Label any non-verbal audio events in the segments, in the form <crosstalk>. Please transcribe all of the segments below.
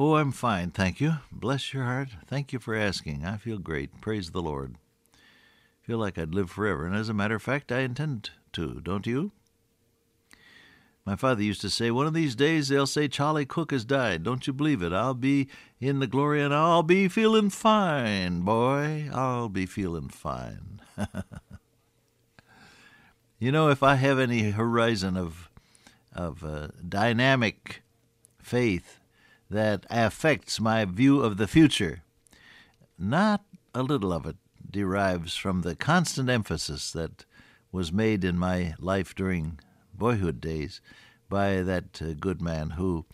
Oh, I'm fine, thank you. Bless your heart. Thank you for asking. I feel great. Praise the Lord. Feel like I'd live forever, and as a matter of fact, I intend to, don't you? My father used to say, One of these days they'll say Charlie Cook has died. Don't you believe it? I'll be in the glory and I'll be feeling fine, boy. I'll be feeling fine. <laughs> you know, if I have any horizon of, of uh, dynamic faith that affects my view of the future, not a little of it derives from the constant emphasis that was made in my life during boyhood days by that uh, good man who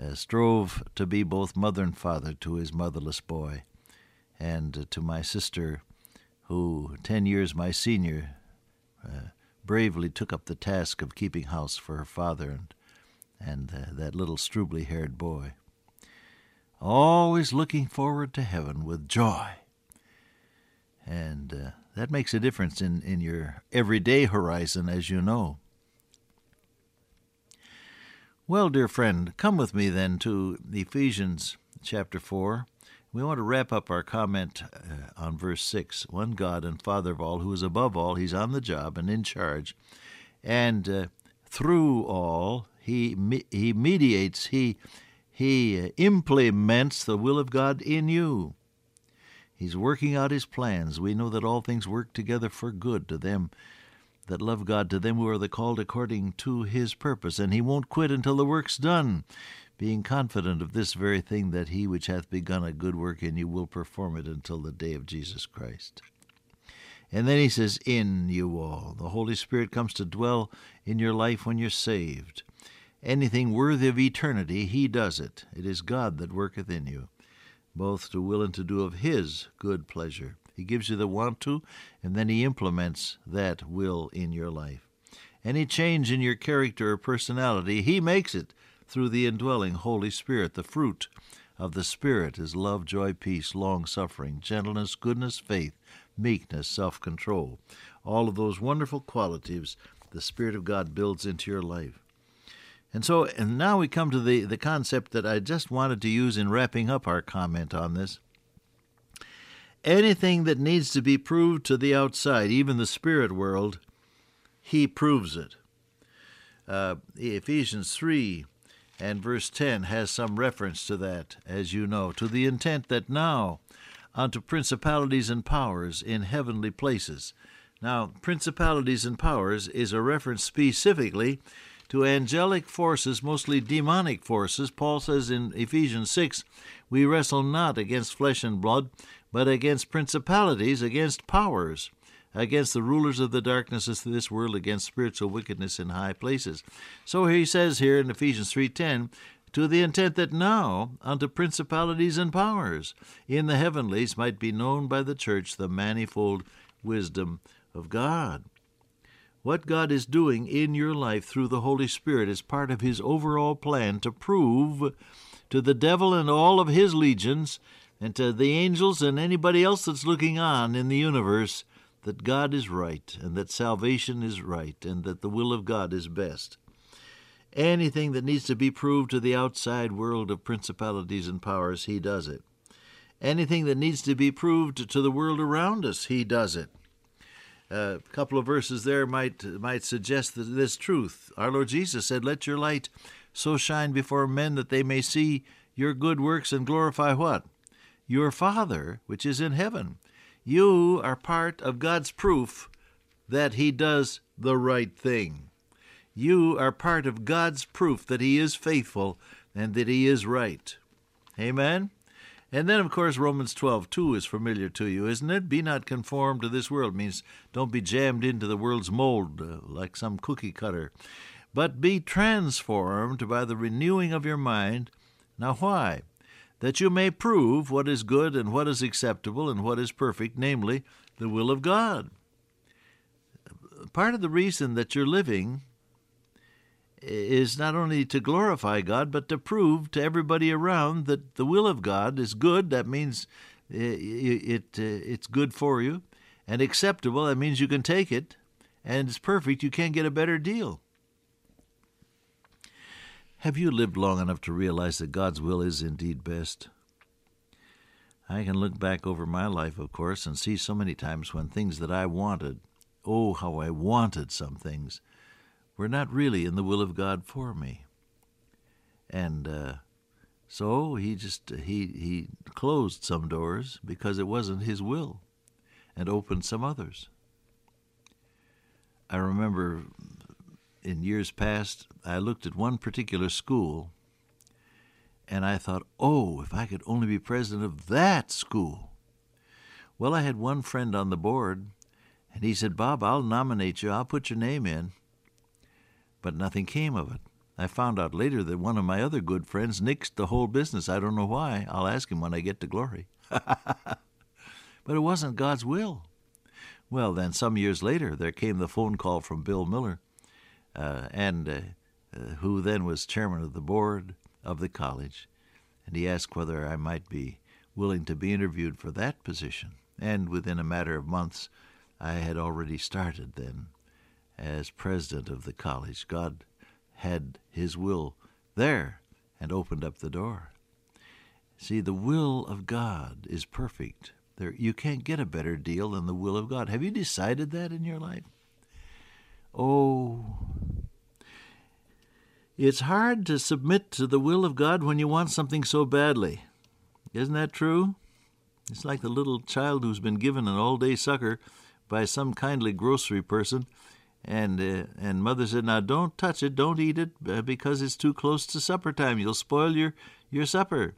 uh, strove to be both mother and father to his motherless boy, and uh, to my sister, who, ten years my senior, uh, bravely took up the task of keeping house for her father and, and uh, that little strubly haired boy. Always looking forward to heaven with joy. And uh, that makes a difference in, in your everyday horizon, as you know. Well, dear friend, come with me then to Ephesians chapter 4. We want to wrap up our comment uh, on verse 6. One God and Father of all, who is above all, He's on the job and in charge. And uh, through all, He, he mediates, He, he implements the will of God in you. He's working out His plans. We know that all things work together for good to them that love God to them who are the called according to his purpose, and he won't quit until the work's done, being confident of this very thing that he which hath begun a good work in you will perform it until the day of Jesus Christ. And then he says, In you all. The Holy Spirit comes to dwell in your life when you're saved. Anything worthy of eternity, he does it. It is God that worketh in you, both to will and to do of his good pleasure. He gives you the want to, and then He implements that will in your life. Any change in your character or personality, He makes it through the indwelling Holy Spirit. The fruit of the Spirit is love, joy, peace, long suffering, gentleness, goodness, faith, meekness, self control. All of those wonderful qualities the Spirit of God builds into your life. And so, and now we come to the, the concept that I just wanted to use in wrapping up our comment on this anything that needs to be proved to the outside, even the spirit world, he proves it. Uh, Ephesians 3 and verse 10 has some reference to that, as you know, to the intent that now unto principalities and powers in heavenly places. Now, principalities and powers is a reference specifically to angelic forces, mostly demonic forces. Paul says in Ephesians 6, We wrestle not against flesh and blood, but against principalities, against powers, against the rulers of the darkness of this world, against spiritual wickedness in high places. So he says here in Ephesians 3:10, to the intent that now unto principalities and powers in the heavenlies might be known by the church the manifold wisdom of God. What God is doing in your life through the Holy Spirit is part of His overall plan to prove to the devil and all of his legions and to the angels and anybody else that's looking on in the universe that God is right and that salvation is right and that the will of God is best. Anything that needs to be proved to the outside world of principalities and powers, He does it. Anything that needs to be proved to the world around us, He does it. A couple of verses there might might suggest this truth. Our Lord Jesus said, "Let your light so shine before men that they may see your good works and glorify what? your Father which is in heaven. You are part of God's proof that He does the right thing. You are part of God's proof that He is faithful and that He is right. Amen? And then, of course, Romans 12, 2 is familiar to you, isn't it? Be not conformed to this world means don't be jammed into the world's mold uh, like some cookie cutter, but be transformed by the renewing of your mind. Now, why? that you may prove what is good and what is acceptable and what is perfect, namely, the will of God. Part of the reason that you're living is not only to glorify God, but to prove to everybody around that the will of God is good. That means it, it, it's good for you. And acceptable, that means you can take it. And it's perfect, you can't get a better deal. Have you lived long enough to realize that God's will is indeed best? I can look back over my life, of course, and see so many times when things that I wanted, oh, how I wanted some things, were not really in the will of God for me. And uh, so he just he he closed some doors because it wasn't his will, and opened some others. I remember in years past, I looked at one particular school and I thought, oh, if I could only be president of that school. Well, I had one friend on the board, and he said, Bob, I'll nominate you, I'll put your name in. But nothing came of it. I found out later that one of my other good friends nixed the whole business. I don't know why. I'll ask him when I get to glory. <laughs> but it wasn't God's will. Well, then, some years later, there came the phone call from Bill Miller uh, and uh, uh, who then was chairman of the board of the college, and he asked whether I might be willing to be interviewed for that position. And within a matter of months, I had already started then as president of the college. God had His will there and opened up the door. See, the will of God is perfect. There, you can't get a better deal than the will of God. Have you decided that in your life? Oh, it's hard to submit to the will of God when you want something so badly. Isn't that true? It's like the little child who's been given an all day sucker by some kindly grocery person, and uh, and mother said, "Now don't touch it, don't eat it, uh, because it's too close to supper time. You'll spoil your your supper."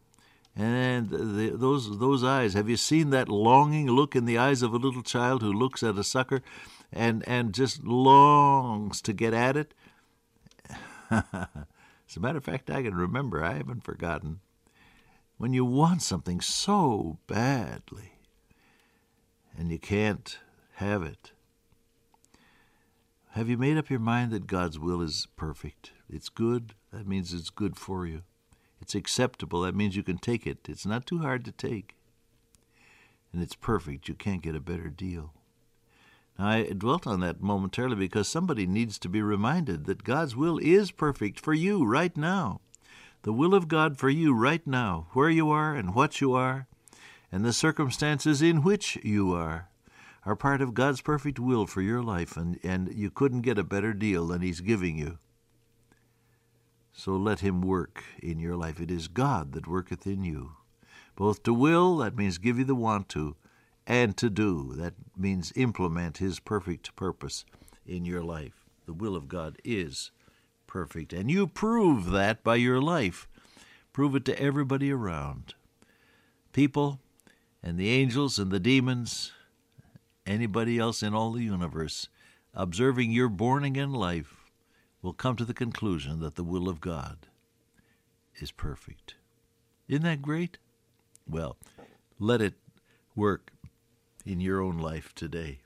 And the, those those eyes, have you seen that longing look in the eyes of a little child who looks at a sucker and and just longs to get at it. <laughs> As a matter of fact, I can remember, I haven't forgotten, when you want something so badly and you can't have it. Have you made up your mind that God's will is perfect? It's good. That means it's good for you. It's acceptable. That means you can take it. It's not too hard to take. And it's perfect. You can't get a better deal. I dwelt on that momentarily because somebody needs to be reminded that God's will is perfect for you right now. The will of God for you right now, where you are and what you are, and the circumstances in which you are, are part of God's perfect will for your life, and, and you couldn't get a better deal than He's giving you. So let Him work in your life. It is God that worketh in you, both to will, that means give you the want to, and to do. That means implement His perfect purpose in your life. The will of God is perfect, and you prove that by your life. Prove it to everybody around. People and the angels and the demons, anybody else in all the universe, observing your born again life, will come to the conclusion that the will of God is perfect. Isn't that great? Well, let it work in your own life today.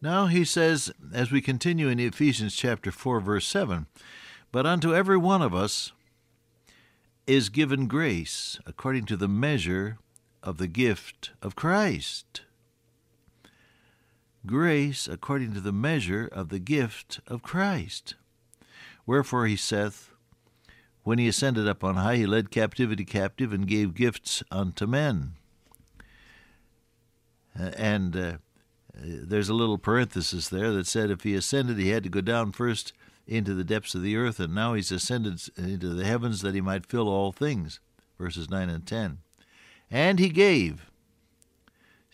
Now he says, as we continue in Ephesians chapter 4, verse 7, But unto every one of us is given grace according to the measure of the gift of Christ. Grace according to the measure of the gift of Christ. Wherefore he saith, When he ascended up on high, he led captivity captive and gave gifts unto men. Uh, and uh, there's a little parenthesis there that said if he ascended, he had to go down first into the depths of the earth, and now he's ascended into the heavens that he might fill all things. Verses 9 and 10. And he gave.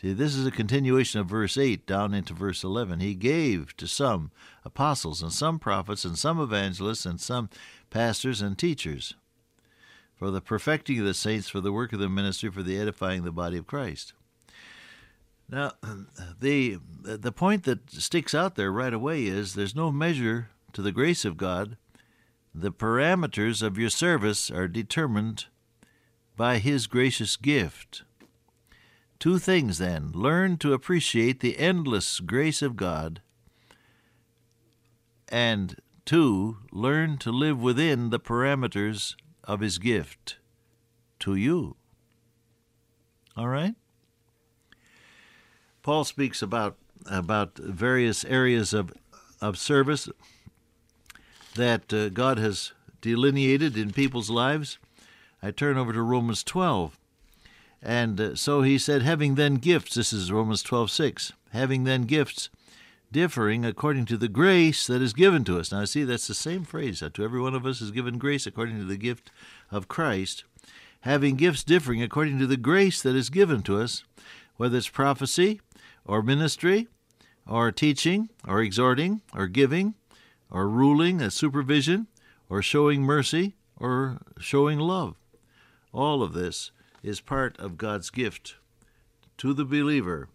See, this is a continuation of verse 8 down into verse 11. He gave to some apostles, and some prophets, and some evangelists, and some pastors and teachers for the perfecting of the saints, for the work of the ministry, for the edifying of the body of Christ. Now, <clears throat> the the point that sticks out there right away is there's no measure to the grace of God. The parameters of your service are determined by His gracious gift. Two things then learn to appreciate the endless grace of God, and two, learn to live within the parameters of His gift to you. All right? Paul speaks about about various areas of of service that uh, God has delineated in people's lives. I turn over to Romans 12. And uh, so he said, having then gifts, this is Romans 12, 6, having then gifts differing according to the grace that is given to us. Now, see, that's the same phrase. That to every one of us is given grace according to the gift of Christ. Having gifts differing according to the grace that is given to us, whether it's prophecy or ministry or teaching or exhorting or giving or ruling as supervision or showing mercy or showing love. All of this is part of God's gift to the believer.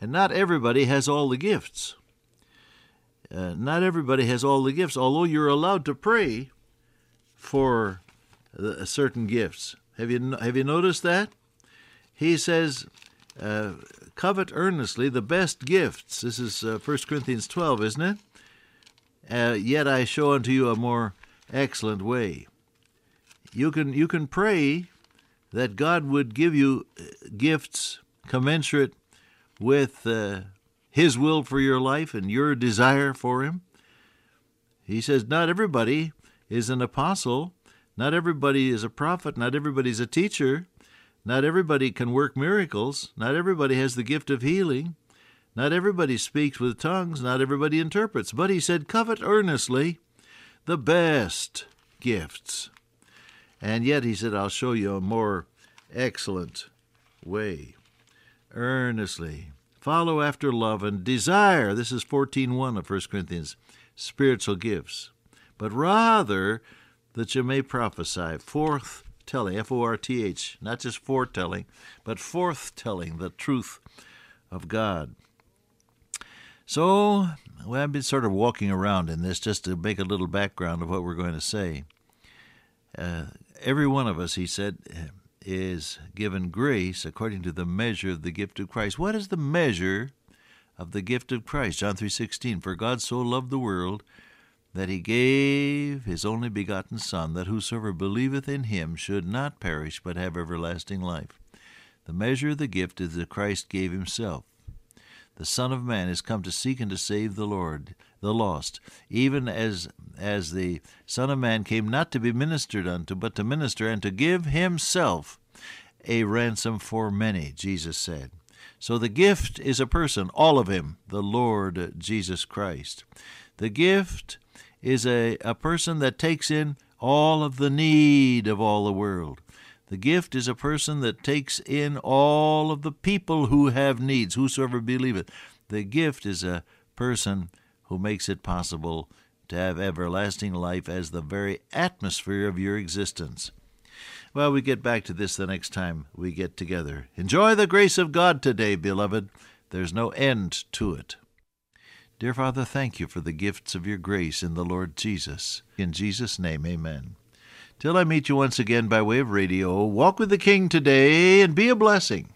And not everybody has all the gifts. Uh, not everybody has all the gifts, although you're allowed to pray for uh, certain gifts. Have you have you noticed that? He says, uh, "Covet earnestly the best gifts." This is uh, 1 Corinthians 12, isn't it? Uh, yet I show unto you a more excellent way. You can you can pray that God would give you uh, gifts commensurate with uh, His will for your life and your desire for Him. He says, not everybody is an apostle, not everybody is a prophet, not everybody is a teacher, not everybody can work miracles, not everybody has the gift of healing, not everybody speaks with tongues, not everybody interprets. But he said, covet earnestly the best gifts. And yet he said, I'll show you a more excellent way. Earnestly. Follow after love and desire. This is 14.1 of 1 Corinthians. Spiritual gifts. But rather that you may prophesy. Forth telling, F O R T H, not just foretelling, but forth telling the truth of God. So, well, I've been sort of walking around in this just to make a little background of what we're going to say. Uh, every one of us, he said, is given grace according to the measure of the gift of Christ. What is the measure of the gift of Christ? John 3:16 For God so loved the world that he gave his only begotten son that whosoever believeth in him should not perish but have everlasting life. The measure of the gift is that Christ gave himself. The Son of Man is come to seek and to save the Lord, the lost, even as as the Son of Man came not to be ministered unto, but to minister and to give himself a ransom for many, Jesus said. So the gift is a person, all of him, the Lord Jesus Christ. The gift is a, a person that takes in all of the need of all the world. The gift is a person that takes in all of the people who have needs, whosoever believeth. The gift is a person who makes it possible to have everlasting life as the very atmosphere of your existence. Well, we get back to this the next time we get together. Enjoy the grace of God today, beloved. There's no end to it. Dear Father, thank you for the gifts of your grace in the Lord Jesus. In Jesus' name, amen. Till I meet you once again by way of radio, walk with the King today and be a blessing.